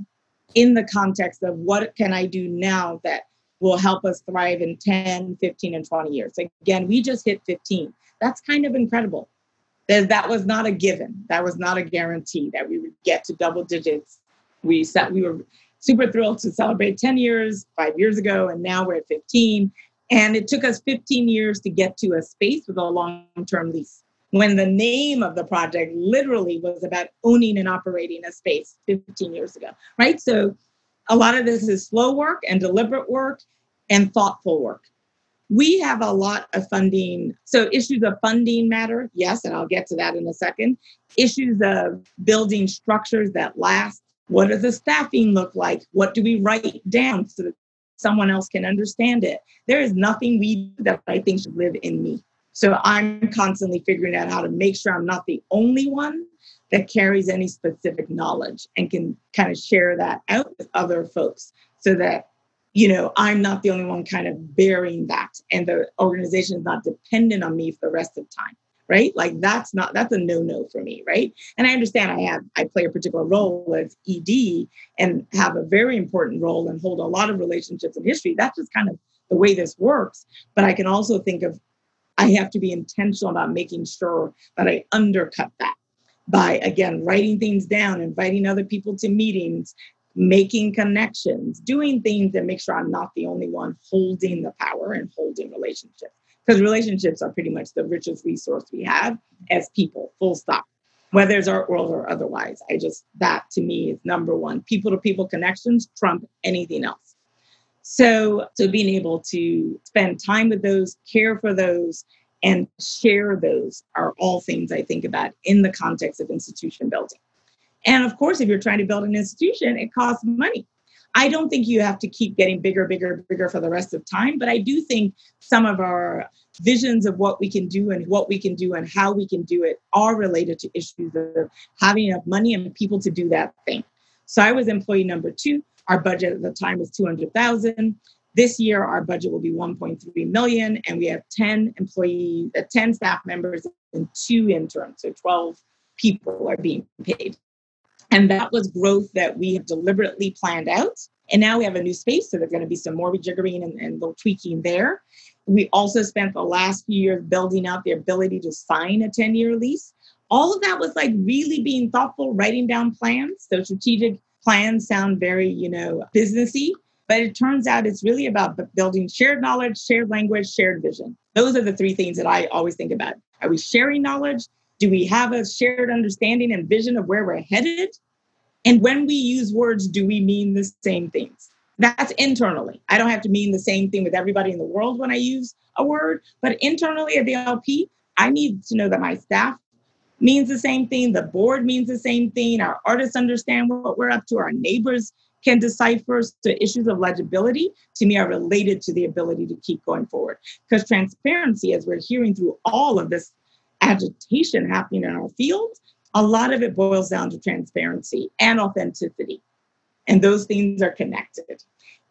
in the context of what can I do now that will help us thrive in 10, 15, and 20 years. Again, we just hit 15. That's kind of incredible. That, that was not a given. That was not a guarantee that we would get to double digits. We set, we were super thrilled to celebrate 10 years five years ago, and now we're at 15. And it took us 15 years to get to a space with a long-term lease when the name of the project literally was about owning and operating a space 15 years ago, right? So a lot of this is slow work and deliberate work and thoughtful work. We have a lot of funding. So, issues of funding matter, yes, and I'll get to that in a second. Issues of building structures that last. What does the staffing look like? What do we write down so that someone else can understand it? There is nothing we that I think should live in me. So I'm constantly figuring out how to make sure I'm not the only one that carries any specific knowledge and can kind of share that out with other folks so that you know i'm not the only one kind of bearing that and the organization is not dependent on me for the rest of time right? Like that's not that's a no no for me right? And i understand i have i play a particular role as ed and have a very important role and hold a lot of relationships in history. That's just kind of the way this works. But i can also think of I have to be intentional about making sure that I undercut that by, again, writing things down, inviting other people to meetings, making connections, doing things that make sure I'm not the only one holding the power and holding relationships. Because relationships are pretty much the richest resource we have as people, full stop. Whether it's art world or otherwise. I just, that to me is number one. People to people connections trump anything else. So, so being able to spend time with those, care for those, and share those are all things I think about in the context of institution building. And of course, if you're trying to build an institution, it costs money. I don't think you have to keep getting bigger, bigger, bigger for the rest of time, but I do think some of our visions of what we can do and what we can do and how we can do it are related to issues of having enough money and people to do that thing. So I was employee number two. Our budget at the time was 200,000. This year, our budget will be 1.3 million, and we have 10 employees, uh, 10 staff members, and two interns. So 12 people are being paid. And that was growth that we have deliberately planned out. And now we have a new space, so there's going to be some more rejiggering and, and little tweaking there. We also spent the last few years building out the ability to sign a 10 year lease. All of that was like really being thoughtful, writing down plans. So strategic plans sound very, you know, businessy, but it turns out it's really about building shared knowledge, shared language, shared vision. Those are the three things that I always think about. Are we sharing knowledge? Do we have a shared understanding and vision of where we're headed? And when we use words, do we mean the same things? That's internally. I don't have to mean the same thing with everybody in the world when I use a word, but internally at the LP, I need to know that my staff means the same thing, the board means the same thing, our artists understand what we're up to, our neighbors can decipher. So issues of legibility to me are related to the ability to keep going forward. Because transparency, as we're hearing through all of this agitation happening in our field, a lot of it boils down to transparency and authenticity. And those things are connected.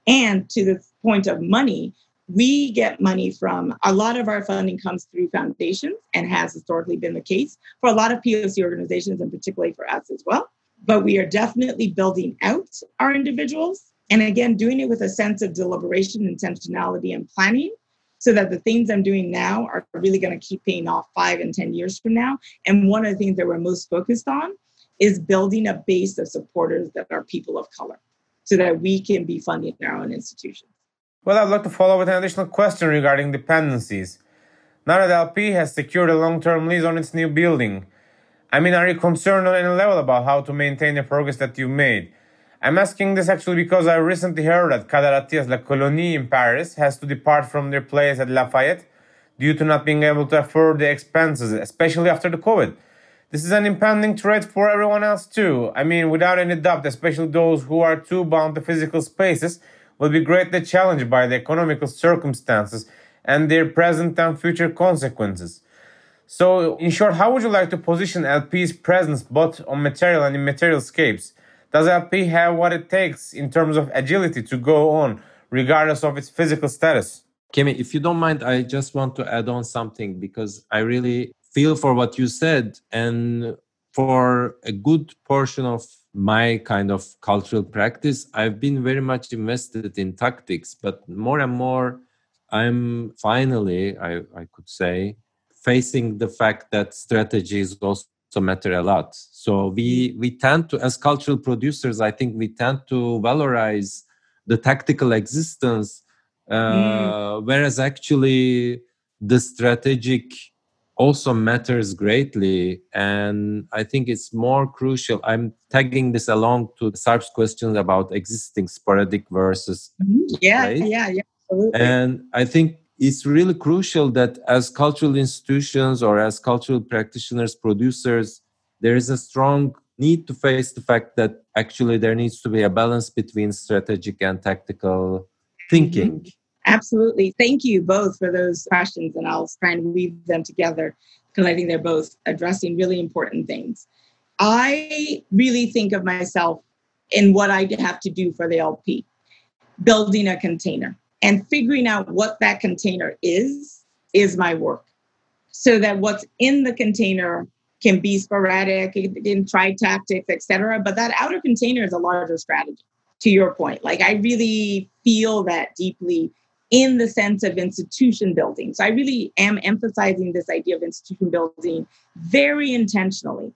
And to the point of money, we get money from a lot of our funding comes through foundations and has historically been the case for a lot of POC organizations and particularly for us as well. But we are definitely building out our individuals and again, doing it with a sense of deliberation, intentionality, and planning so that the things I'm doing now are really going to keep paying off five and 10 years from now. And one of the things that we're most focused on is building a base of supporters that are people of color so that we can be funding our own institutions. Well, I'd like to follow with an additional question regarding dependencies. Now that LP has secured a long term lease on its new building, I mean, are you concerned on any level about how to maintain the progress that you've made? I'm asking this actually because I recently heard that Kader Attia's La Colonie in Paris has to depart from their place at Lafayette due to not being able to afford the expenses, especially after the COVID. This is an impending threat for everyone else too. I mean, without any doubt, especially those who are too bound to physical spaces will be greatly challenged by the economical circumstances and their present and future consequences. So, in short, how would you like to position LP's presence both on material and immaterial scapes? Does LP have what it takes in terms of agility to go on, regardless of its physical status? Kemi, if you don't mind, I just want to add on something because I really feel for what you said. And for a good portion of my kind of cultural practice, I've been very much invested in tactics, but more and more, I'm finally, I, I could say, facing the fact that strategy is also matter a lot. So we we tend to, as cultural producers, I think we tend to valorize the tactical existence, uh, mm. whereas actually the strategic also matters greatly. And I think it's more crucial. I'm tagging this along to Sarp's questions about existing sporadic versus mm-hmm. yeah, yeah, yeah, absolutely. And I think it's really crucial that as cultural institutions or as cultural practitioners, producers, there is a strong need to face the fact that actually there needs to be a balance between strategic and tactical thinking. Mm-hmm. Absolutely. Thank you both for those questions, and I'll try and weave them together because I think they're both addressing really important things. I really think of myself in what I have to do for the LP, building a container and figuring out what that container is, is my work. So that what's in the container can be sporadic, it can try tactics, etc. But that outer container is a larger strategy, to your point. Like I really feel that deeply in the sense of institution building. So I really am emphasizing this idea of institution building very intentionally.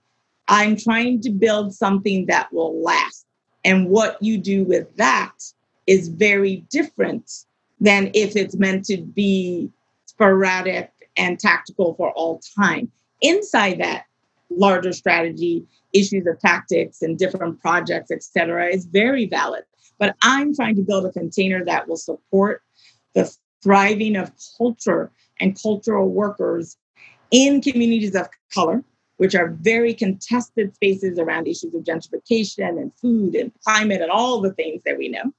I'm trying to build something that will last. And what you do with that is very different than if it's meant to be sporadic and tactical for all time. Inside that larger strategy, issues of tactics and different projects, et cetera, is very valid. But I'm trying to build a container that will support the thriving of culture and cultural workers in communities of color, which are very contested spaces around issues of gentrification and food and climate and all the things that we know.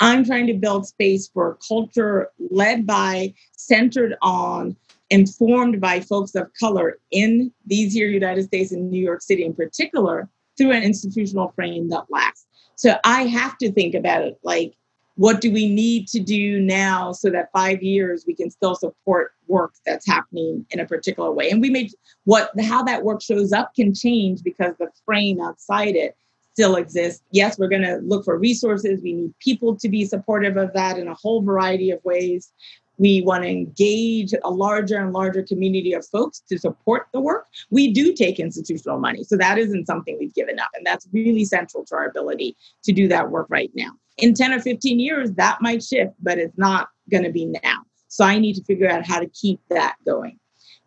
I'm trying to build space for culture led by, centered on, informed by folks of color in these here United States and New York City in particular through an institutional frame that lasts. So I have to think about it like what do we need to do now so that five years we can still support work that's happening in a particular way? And we made what how that work shows up can change because the frame outside it still exists. Yes we're going to look for resources. We need people to be supportive of that in a whole variety of ways we want to engage a larger and larger community of folks to support the work. We do take institutional money. So that isn't something we've given up. And that's really central to our ability to do that work right now. In 10 or 15 years, that might shift, but it's not going to be now. So I need to figure out how to keep that going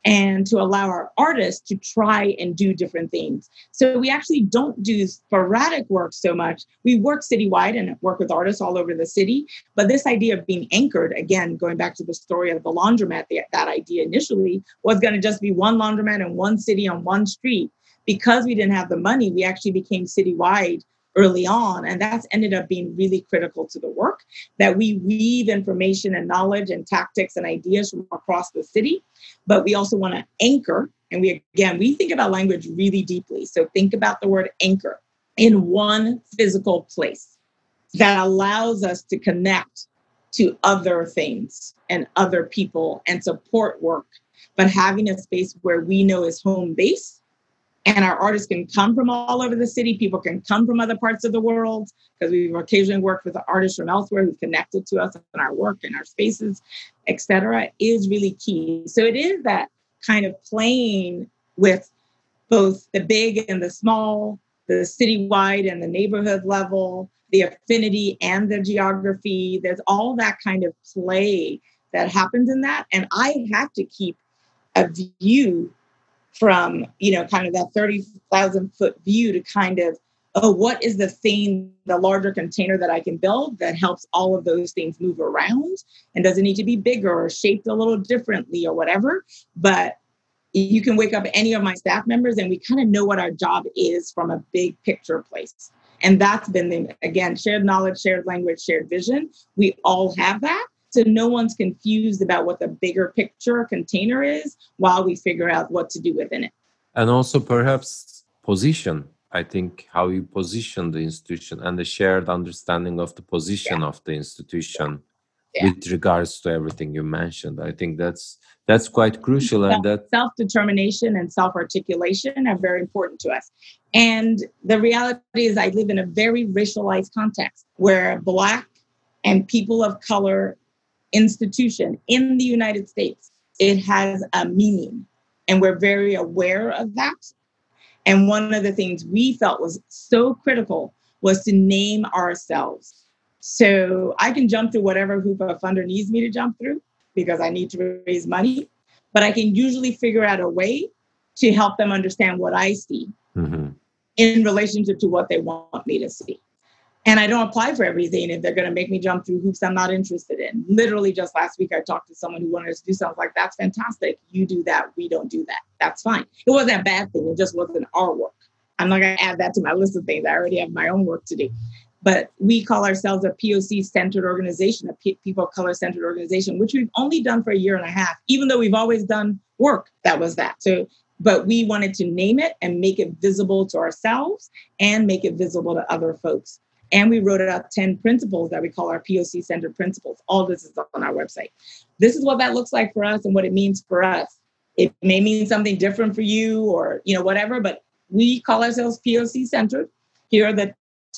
and to allow our artists to try and do different things. So we actually don't do sporadic work so much. We work citywide and work with artists all over the city. But this idea of being anchored, again, going back to the story of the laundromat, that idea initially was going to just be one laundromat in one city on one street. Because we didn't have the money, we actually became citywide early on. And that's ended up being really critical to the work that we weave information and knowledge and tactics and ideas from across the city. But we also want to anchor. And we, again, we think about language really deeply. So think about the word anchor in one physical place that allows us to connect to other things and other people and support work, but having a space where we know is home base and our artists can come from all over the city. People can come from other parts of the world because we've occasionally worked with artists from elsewhere who've connected to us and our work and our spaces, etc. is really key. So it is that kind of playing with both the big and the small, the citywide and the neighborhood level, the affinity and the geography. There's all that kind of play that happens in that. And I have to keep a view from you know kind of that 30,000 foot view to kind of oh what is the thing the larger container that I can build that helps all of those things move around and doesn't need to be bigger or shaped a little differently or whatever. But you can wake up any of my staff members and we kind of know what our job is from a big picture place. And that's been the again shared knowledge shared language shared vision. We all have that so no one's confused about what the bigger picture container is while we figure out what to do within it. And also perhaps position. I think how you position the institution and the shared understanding of the position yeah. of the institution yeah. with regards to everything you mentioned. I think that's that's quite crucial self, and that self-determination and self-articulation are very important to us. And the reality is I live in a very racialized context where black and people of color institution in the United States, it has a meaning. And we're very aware of that. And one of the things we felt was so critical was to name ourselves. So I can jump through whatever hoop a funder needs me to jump through because I need to raise money, but I can usually figure out a way to help them understand what I see mm-hmm. in relationship to what they want me to see. And I don't apply for everything if they're going to make me jump through hoops I'm not interested in. Literally, just last week, I talked to someone who wanted to do something like, that's fantastic. You do that. We don't do that. That's fine. It wasn't a bad thing. It just wasn't our work. I'm not going to add that to my list of things. I already have my own work to do. But we call ourselves a POC centered organization, a P- people of color centered organization, which we've only done for a year and a half, even though we've always done work that was that. So, but we wanted to name it and make it visible to ourselves and make it visible to other folks. And we wrote out 10 principles that we call our POC centered principles. All this is on our website. This is what that looks like for us and what it means for us. It may mean something different for you or, you know, whatever, but we call ourselves POC centered. Here are the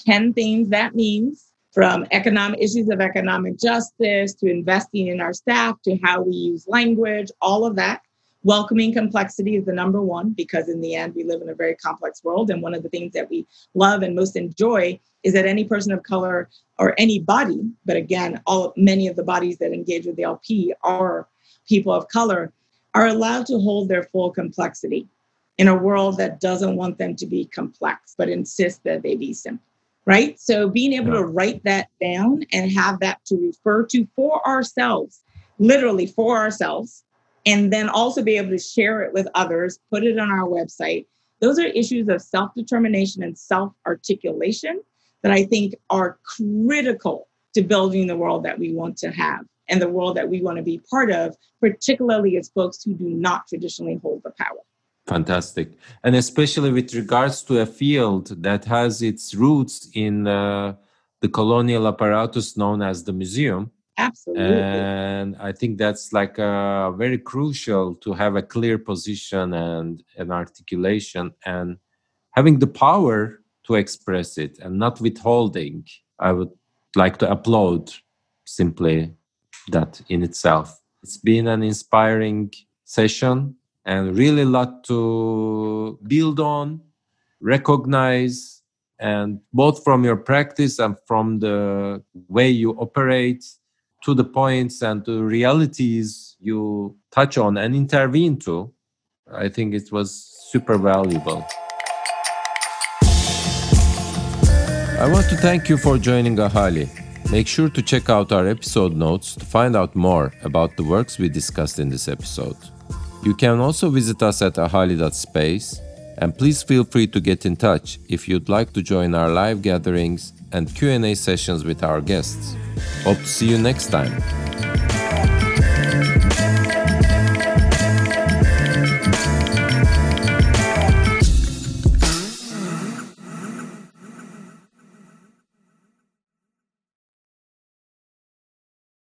10 things that means from economic issues of economic justice to investing in our staff to how we use language, all of that. Welcoming complexity is the number one because, in the end, we live in a very complex world. And one of the things that we love and most enjoy is that any person of color or any body, but again, all many of the bodies that engage with the LP are people of color, are allowed to hold their full complexity in a world that doesn't want them to be complex, but insists that they be simple. Right. So being able to write that down and have that to refer to for ourselves, literally for ourselves, and then also be able to share it with others, put it on our website. Those are issues of self determination and self articulation that I think are critical to building the world that we want to have and the world that we want to be part of, particularly as folks who do not traditionally hold the power. Fantastic. And especially with regards to a field that has its roots in uh, the colonial apparatus known as the museum. Absolutely. And I think that's like uh, very crucial to have a clear position and an articulation and having the power to express it and not withholding. I would like to applaud simply that in itself. It's been an inspiring session and really a lot to build on, recognize, and both from your practice and from the way you operate to the points and the realities you touch on and intervene to, I think it was super valuable. I want to thank you for joining Ahali. Make sure to check out our episode notes to find out more about the works we discussed in this episode. You can also visit us at ahali.space and please feel free to get in touch if you'd like to join our live gatherings and Q&A sessions with our guests. Hope to see you next time.